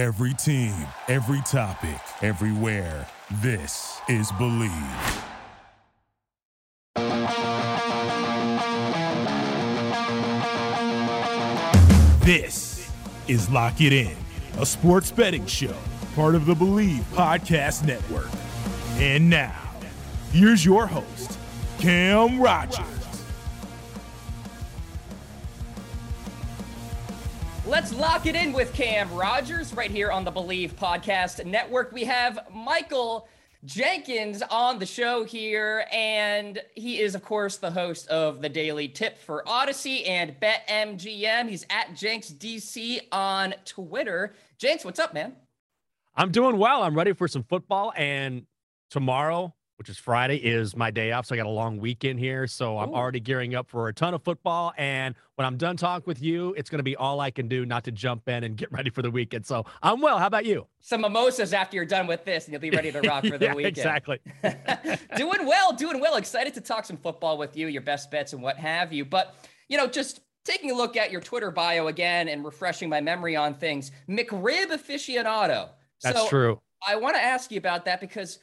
Every team, every topic, everywhere. This is Bleav. This is Lock It In, a sports betting show, part of the Bleav Podcast Network. And now, here's your host, Cam Rogers. Let's lock it in with Cam Rogers right here on the Bleav Podcast Network. We have Michael Jenkins on the show here, and he is, of course, the host of the Daily Tip for Audacy and BetMGM. He's at Jenks DC on Twitter. Jenks, what's up, man? I'm doing well. I'm ready for some football, and tomorrow which is Friday, is my day off. So I got a long weekend here. So I'm already gearing up for a ton of football. And when I'm done talking with you, it's going to be all I can do not to jump in and get ready for the weekend. So I'm well. How about you? Some mimosas after you're done with this, and you'll be ready to rock for the yeah, weekend. Exactly. doing well, doing well. Excited to talk some football with you, your best bets, and what have you. But, you know, just taking a look at your Twitter bio again and refreshing my memory on things, McRib aficionado. That's so true. I want to ask you about that because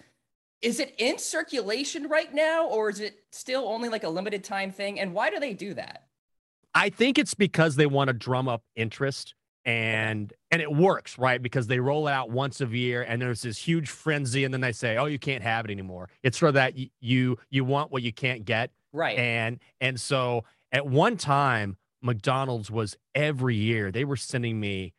is it in circulation right now or is it still only like a limited time thing? And why do they do that? I think it's because they want to drum up interest and and it works right? Because they roll it out once a year and there's this huge frenzy and then they say oh you can't have it anymore. It's for that you you want what you can't get. Right. And and so at one time mcdonald's was every year they were sending me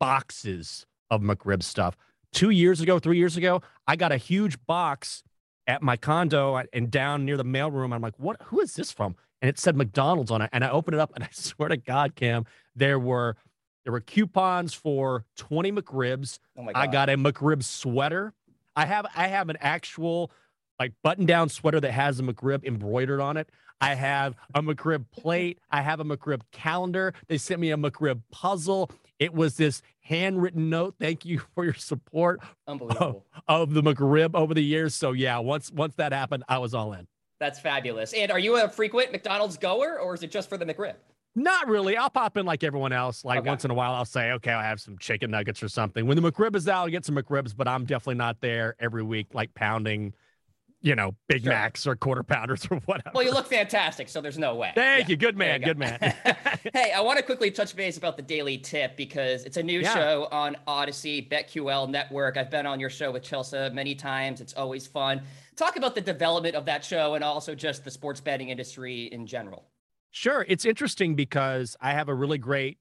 boxes of mcrib stuff two years ago, three years ago, I got a huge box at my condo and down near the mailroom. I'm like, what? Who is this from? And it said McDonald's on it. And I opened it up, and I swear to God, Cam, there were there were coupons for 20 McRibs. Oh my God. I got a McRib sweater. I have I have an actual like button down sweater that has a McRib embroidered on it. I have a McRib plate. I have a McRib calendar. They sent me a McRib puzzle. It was this handwritten note. Thank you for your support Unbelievable. Of, of the McRib over the years. So yeah, once once that happened, I was all in. That's fabulous. And are you a frequent McDonald's goer or is it just for the McRib? Not really. I'll pop in like everyone else. Like Okay. once in a while, I'll say, okay, I have some chicken nuggets or something. When the McRib is out, I'll get some McRibs, but I'm definitely not there every week, like pounding, you know, Big Sure. Macs or quarter pounders or whatever. Well, you look fantastic, so there's no way. Thank Yeah, you. Good man. you Good man. hey, I want to quickly touch base about the Daily Tip because it's a new Yeah. show on Audacy, BetQL Network. I've been on your show with Chelsea many times. It's always fun. Talk about the development of that show and also just the sports betting industry in general. Sure. It's interesting because I have a really great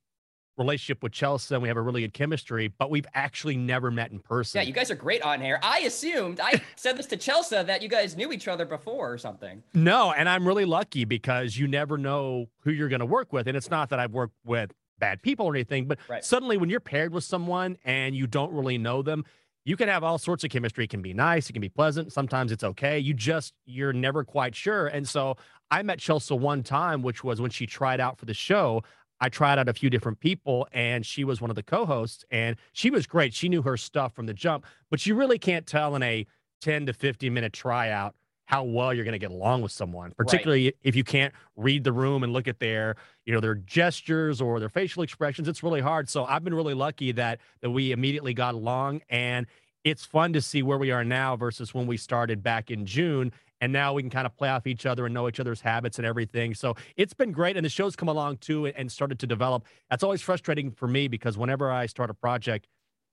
relationship with Chelsea and we have a really good chemistry, but we've actually never met in person. Yeah, you guys are great on air. I assumed, I said this to Chelsea, that you guys knew each other before or something. No, and I'm really lucky because you never know who you're going to work with. And it's not that I've worked with bad people or anything, but Right. suddenly when you're paired with someone and you don't really know them, you can have all sorts of chemistry. It can be nice, it can be pleasant. Sometimes it's okay. You just, you're never quite sure. And so I met Chelsea one time, which was when she tried out for the show. I tried out a few different people and she was one of the co-hosts and she was great. She knew her stuff from the jump, but you really can't tell in a 10 to 15 minute tryout how well you're going to get along with someone, particularly if you can't read the room and look at their, you know, their gestures or their facial expressions. It's really hard. So I've been really lucky that that we immediately got along and it's fun to see where we are now versus when we started back in June. And now we can kind of play off each other and know each other's habits and everything. So it's been great. And the show's come along too and started to develop. That's always frustrating for me because whenever I start a project,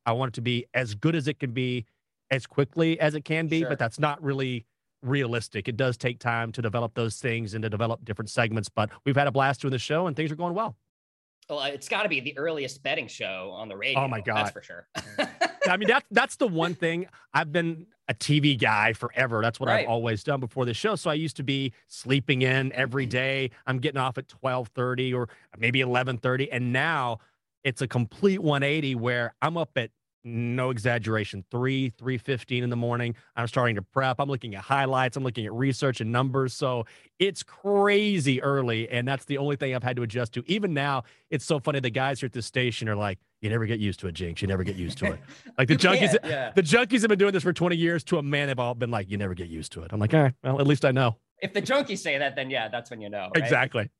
I want it to be as good as it can be, as quickly as it can be. Sure. But that's not really realistic. It does take time to develop those things and to develop different segments. But we've had a blast doing the show and things are going well. Well, it's got to be the earliest betting show on the oh radio. Oh my god, That's for sure. I mean, that's that's the one thing I've been a TV guy forever. That's what Right. I've always done before the show. So I used to be sleeping in every mm-hmm. day. I'm getting off at 12:30 or maybe 11:30 and now it's a complete 180 where I'm up at no exaggeration 3 3:15 in the morning. I'm starting to prep. I'm looking at highlights, I'm looking at research and numbers. So it's crazy early and that's the only thing I've had to adjust to. Even now, it's so funny the guys here at the station are like you never get used to it, Jenks. You never get used to it. Like the junkies, yeah. the junkies have been doing this for 20 years to a man. They've all been like, you never get used to it. I'm like, all right, well, at least I know. If the junkies say that, then yeah, that's when you know. right? Exactly.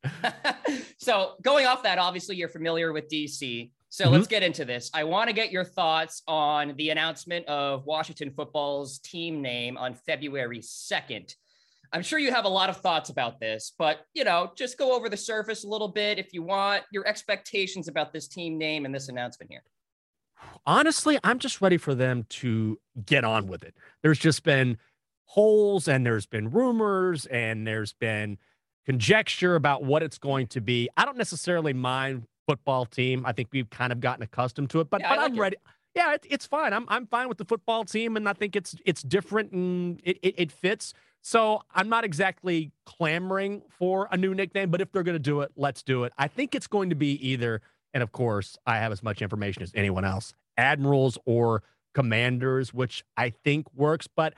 so going off that, obviously you're familiar with DC. So mm-hmm. let's get into this. I want to get your thoughts on the announcement of Washington football's team name on February 2nd. I'm sure you have a lot of thoughts about this, but you know, just go over the surface a little bit if you want your expectations about this team name and this announcement here. Honestly, I'm just ready for them to get on with it. There's just been holes and there's been rumors and there's been conjecture about what it's going to be. I don't necessarily mind football team. I think we've kind of gotten accustomed to it, but, yeah, but like I'm ready. Yeah, it, it's fine. I'm I'm fine with the football team, and I think it's it's different and it, it, it fits. So I'm not exactly clamoring for a new nickname, but if they're going to do it, let's do it. I think it's going to be either, and of course, I have as much information as anyone else, admirals or commanders, which I think works, but.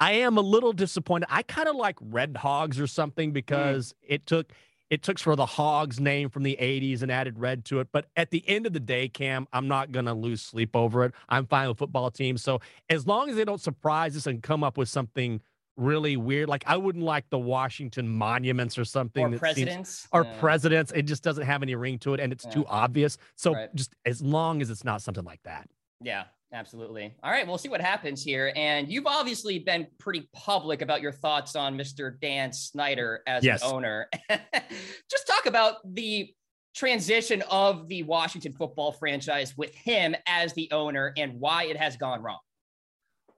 I am a little disappointed. I kind of like Red Hogs or something mm. because mm. it took it took for the Hogs name from the 80s and added red to it. But at the end of the day, Cam, I'm not going to lose sleep over it. I'm fine with football teams. So as long as they don't surprise us and come up with something really weird, like I wouldn't like the Washington monuments or something. Or presidents. Seems, or yeah. presidents. It just doesn't have any ring to it and it's yeah. too obvious. So right. just as long as it's not something like that. Yeah. Absolutely. All right, we'll see what happens here. And you've obviously been pretty public about your thoughts on Mr. Dan Snyder as yes. an owner. Just talk about the transition of the Washington football franchise with him as the owner and why it has gone wrong.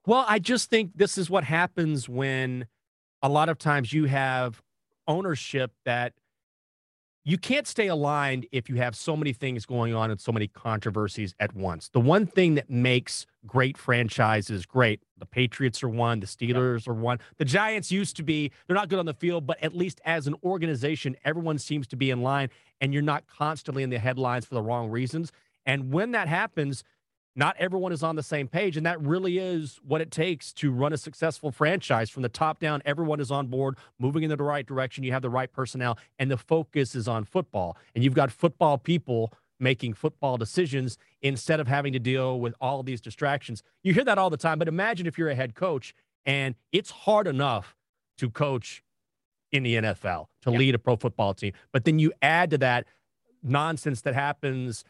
Well, I just think this is what happens when a lot of times you have ownership that – you can't stay aligned if you have so many things going on and so many controversies at once. The one thing that makes great franchises great, the Patriots are one, the Steelers are one. The Giants used to be, they're not good on the field, but at least as an organization, everyone seems to be in line and you're not constantly in the headlines for the wrong reasons. And when that happens, not everyone is on the same page. And that really is what it takes to run a successful franchise from the top down. Everyone is on board, moving in the right direction. You have the right personnel, and the focus is on football. And you've got football people making football decisions instead of having to deal with all these distractions. You hear that all the time, but imagine if you're a head coach and it's hard enough to coach in the NFL, to yeah. lead a pro football team. But then you add to that nonsense that happens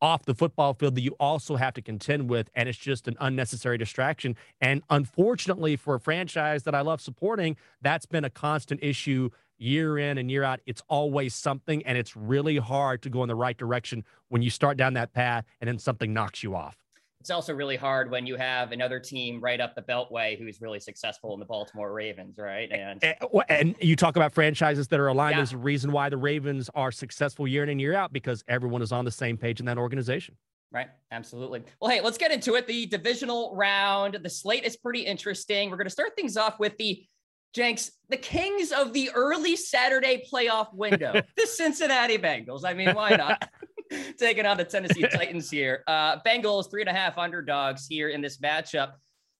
off the football field that you also have to contend with. And it's just an unnecessary distraction. And unfortunately, for a franchise that I love supporting, that's been a constant issue year in and year out. It's always something. And it's really hard to go in the right direction when you start down that path and then something knocks you off it's also really hard when you have another team right up the beltway who's really successful in the Baltimore Ravens, right? And and, and you talk about franchises that are aligned. Yeah. There's a reason why the Ravens are successful year in and year out because everyone is on the same page in that organization. Right. Absolutely. Well, hey, let's get into it. The divisional round, the slate is pretty interesting. We're going to start things off with the Jenks, the kings of the early Saturday playoff window, the Cincinnati Bengals. I mean, why not? taking on the Tennessee Titans here. Uh, Bengals three and a half underdogs here in this matchup.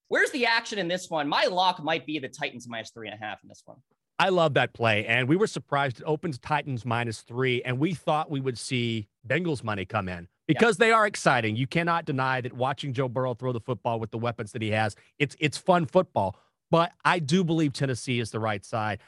Where's the action in this one? My lock might be the Titans minus three and a half in this one. I love that play. And we were surprised it opens Titans minus three. And we thought we would see Bengals money come in because yeah. they are exciting. You cannot deny that watching Joe Burrow throw the football with the weapons that he has, it's it's fun football. But I do believe Tennessee is the right side.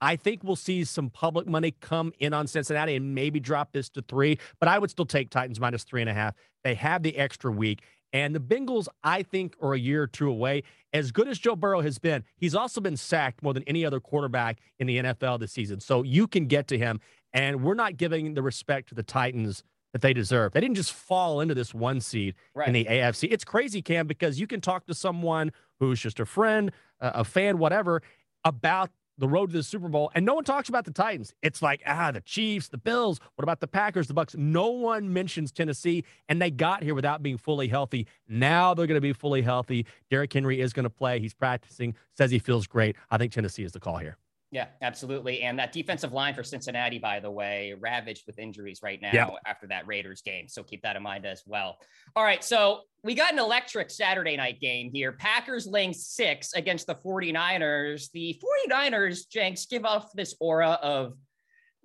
I think we'll see some public money come in on Cincinnati and maybe drop this to three, but I would still take Titans minus three and a half. They have the extra week. And the Bengals, I think, are a year or two away. As good as Joe Burrow has been, he's also been sacked more than any other quarterback in the NFL this season. So you can get to him. And we're not giving the respect to the Titans that they deserve. They didn't just fall into this one seed right. in the AFC. It's crazy, Cam, because you can talk to someone who's just a friend, a fan, whatever, about the road to the Super Bowl, and no one talks about the Titans. It's like, ah, the Chiefs, the Bills. What about the Packers, the Bucs? No one mentions Tennessee, and they got here without being fully healthy. Now they're going to be fully healthy. Derrick Henry is going to play. He's practicing, says he feels great. I think Tennessee is the call here. Yeah, absolutely. And that defensive line for Cincinnati, by the way, ravaged with injuries right now yep. after that Raiders game. So keep that in mind as well. All right. So we got an electric Saturday night game here. Packers laying six against the 49ers. The 49ers, Jenks, give off this aura of,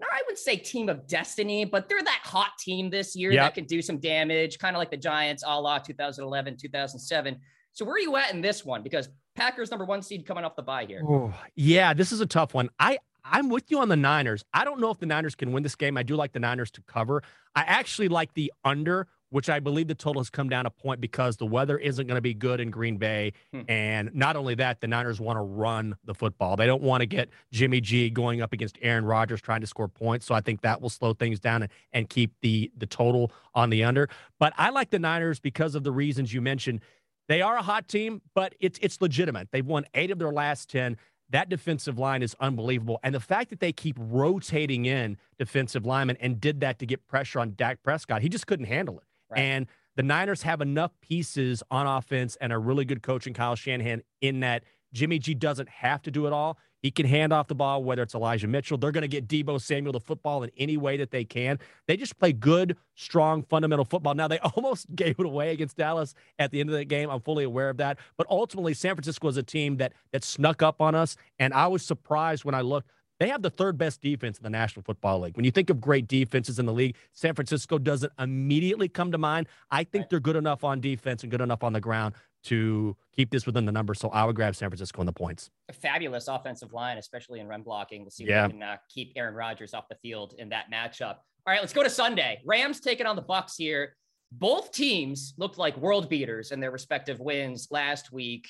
I would say team of destiny, but they're that hot team this year yep. that can do some damage, kind of like the Giants a la 2011, 2007. So where are you at in this one? Because Packers number one seed coming off the bye here. Oh, yeah, this is a tough one. I I'm with you on the Niners. I don't know if the Niners can win this game. I do like the Niners to cover. I actually like the under which I believe the total has come down a point because the weather isn't going to be good in Green Bay. Hmm. And not only that, the Niners want to run the football. They don't want to get Jimmy G going up against Aaron Rodgers trying to score points. So I think that will slow things down and, and keep the the total on the under. But I like the Niners because of the reasons you mentioned. They are a hot team, but it's it's legitimate. They've won eight of their last ten. That defensive line is unbelievable. And the fact that they keep rotating in defensive linemen and did that to get pressure on Dak Prescott, he just couldn't handle it. Right. And the Niners have enough pieces on offense and a really good coach in Kyle Shanahan in that Jimmy G doesn't have to do it all. He can hand off the ball, whether it's Elijah Mitchell. They're going to get Deebo Samuel the football in any way that they can. They just play good, strong, fundamental football. Now, they almost gave it away against Dallas at the end of the game. I'm fully aware of that. But ultimately, San Francisco is a team that that snuck up on us. And I was surprised when I looked. They have the third best defense in the National Football League. When you think of great defenses in the league, San Francisco doesn't immediately come to mind. I think they're good enough on defense and good enough on the ground to keep this within the number. So I would grab San Francisco in the points. A fabulous offensive line, especially in run blocking. We'll see if we can uh, keep Aaron Rodgers off the field in that matchup. All right, let's go to Sunday. Rams taking on the Bucs here. Both teams looked like world beaters in their respective wins last week.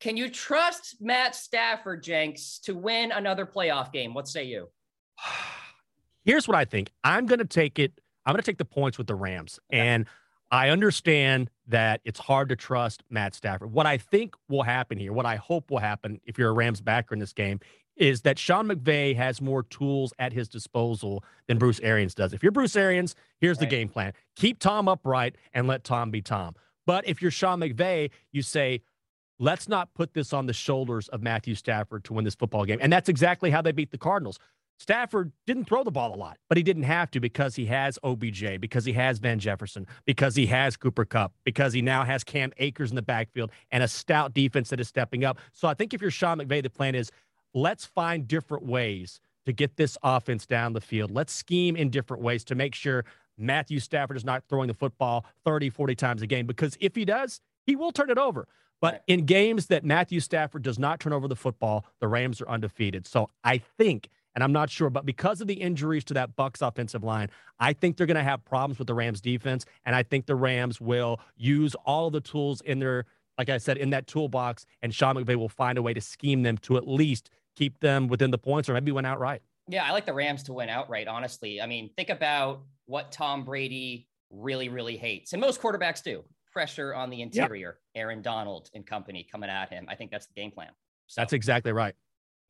Can you trust Matt Stafford, Jenks, to win another playoff game? What say you? Here's what I think. I'm going to take it. I'm going to take the points with the Rams. Okay. And I understand that it's hard to trust Matt Stafford. What I think will happen here, what I hope will happen if you're a Rams backer in this game, is that Sean McVay has more tools at his disposal than Bruce Arians does. If you're Bruce Arians, here's right. the game plan keep Tom upright and let Tom be Tom. But if you're Sean McVay, you say, let's not put this on the shoulders of Matthew Stafford to win this football game. And that's exactly how they beat the Cardinals. Stafford didn't throw the ball a lot, but he didn't have to because he has OBJ, because he has Van Jefferson, because he has Cooper Kupp, because he now has Cam Akers in the backfield and a stout defense that is stepping up. So I think if you're Sean McVay, the plan is let's find different ways to get this offense down the field. Let's scheme in different ways to make sure Matthew Stafford is not throwing the football 30, 40 times a game, because if he does, he will turn it over. But in games that Matthew Stafford does not turn over the football, the Rams are undefeated. So I think and I'm not sure, but because of the injuries to that Bucs offensive line, I think they're going to have problems with the Rams defense, and I think the Rams will use all of the tools in their, like I said, in that toolbox, and Sean McVay will find a way to scheme them to at least keep them within the points or maybe win outright. Yeah, I like the Rams to win outright. Honestly, I mean, think about what Tom Brady really, really hates, and most quarterbacks do. Pressure on the interior, yep. Aaron Donald and company coming at him. I think that's the game plan. So. That's exactly right.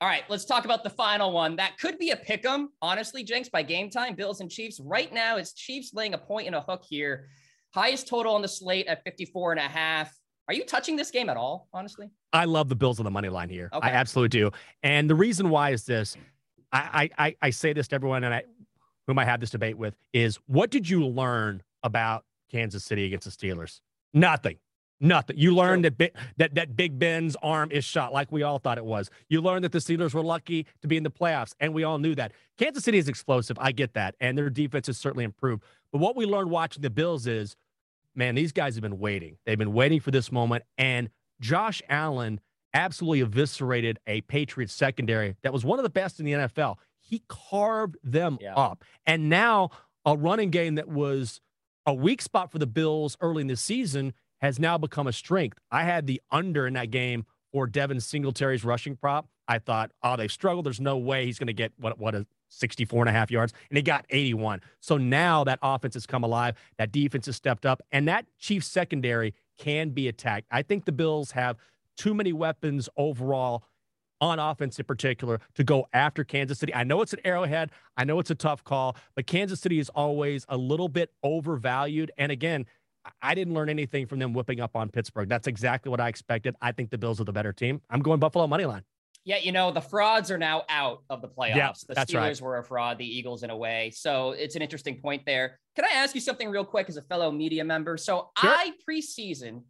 All right, let's talk about the final one. That could be a pick 'em, honestly, Jenks, by game time. Bills and Chiefs. Right now, it's Chiefs laying a point and a hook here. Highest total on the slate at 54 and a half. Are you touching this game at all, honestly? I love the Bills on the money line here. Okay. I absolutely do. And the reason why is this I, I, I say this to everyone and I whom I have this debate with is what did you learn about Kansas City against the Steelers? Nothing. Nothing. You learned that Big, that that Big Ben's arm is shot, like we all thought it was. You learned that the Steelers were lucky to be in the playoffs, and we all knew that. Kansas City is explosive. I get that, and their defense has certainly improved. But what we learned watching the Bills is, man, these guys have been waiting. They've been waiting for this moment, and Josh Allen absolutely eviscerated a Patriots secondary that was one of the best in the NFL. He carved them yeah. up, and now a running game that was a weak spot for the Bills early in the season has now become a strength. I had the under in that game for Devin Singletary's rushing prop. I thought, oh, they've struggled. There's no way he's going to get what what a 64 and a half yards, and he got 81. So now that offense has come alive. That defense has stepped up, and that Chiefs secondary can be attacked. I think the Bills have too many weapons overall on offense in particular to go after Kansas City. I know it's an arrowhead. I know it's a tough call, but Kansas City is always a little bit overvalued. And again, I didn't learn anything from them whipping up on Pittsburgh. That's exactly what I expected. I think the Bills are the better team. I'm going Buffalo money line. Yeah, you know, the frauds are now out of the playoffs. Yeah, the Steelers right. were a fraud, the Eagles in a way. So it's an interesting point there. Can I ask you something real quick as a fellow media member? So sure. I preseason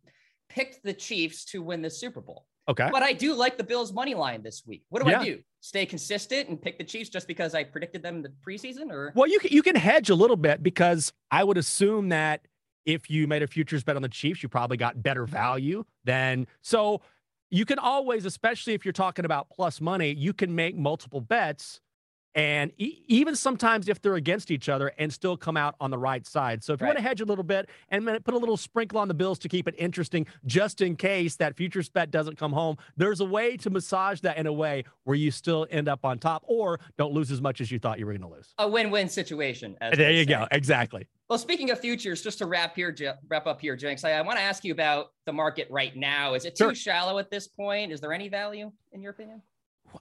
picked the Chiefs to win the Super Bowl. Okay. But I do like the Bills money line this week. What do yeah. I do? Stay consistent and pick the Chiefs just because I predicted them in the preseason or Well, you can you can hedge a little bit because I would assume that if you made a futures bet on the Chiefs, you probably got better value than so you can always, especially if you're talking about plus money, you can make multiple bets and e- even sometimes if they're against each other and still come out on the right side. So if you Right. want to hedge a little bit and then put a little sprinkle on the bills to keep it interesting, just in case that futures bet doesn't come home, there's a way to massage that in a way where you still end up on top or don't lose as much as you thought you were going to lose. A win-win situation. There you say. go. Exactly. Well, speaking of futures, just to wrap here, wrap up here, Jenks, I, I want to ask you about the market right now. Is it too Sure. shallow at this point? Is there any value in your opinion?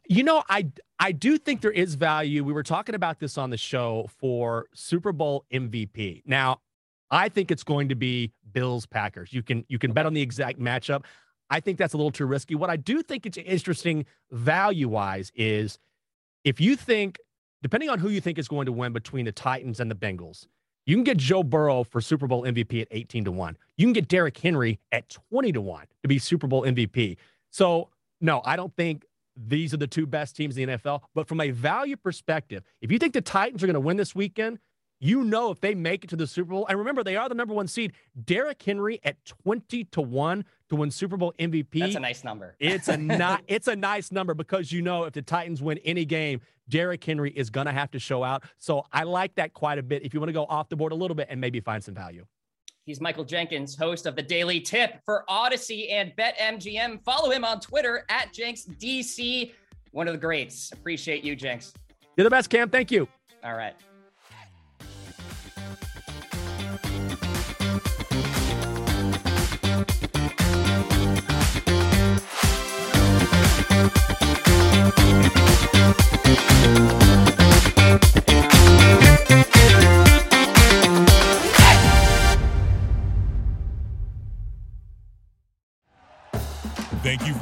You know, I I do think there is value. We were talking about this on the show for Super Bowl MVP. Now, I think it's going to be Bills Packers. You can you can bet on the exact matchup. I think that's a little too risky. What I do think it's interesting value wise is if you think, depending on who you think is going to win between the Titans and the Bengals, you can get Joe Burrow for Super Bowl MVP at 18 to 1. You can get Derrick Henry at 20 to 1 to be Super Bowl MVP. So, no, I don't think these are the two best teams in the NFL. But from a value perspective, if you think the Titans are going to win this weekend, you know if they make it to the Super Bowl, and remember they are the number one seed. Derrick Henry at twenty to one to win Super Bowl MVP. That's a nice number. It's a not. it's a nice number because you know if the Titans win any game, Derrick Henry is going to have to show out. So I like that quite a bit. If you want to go off the board a little bit and maybe find some value. He's Michael Jenkins, host of the Daily Tip for Audacy and BetMGM. Follow him on Twitter at JenksDC. One of the greats. Appreciate you, Jenks. You're the best, Cam. Thank you. All right.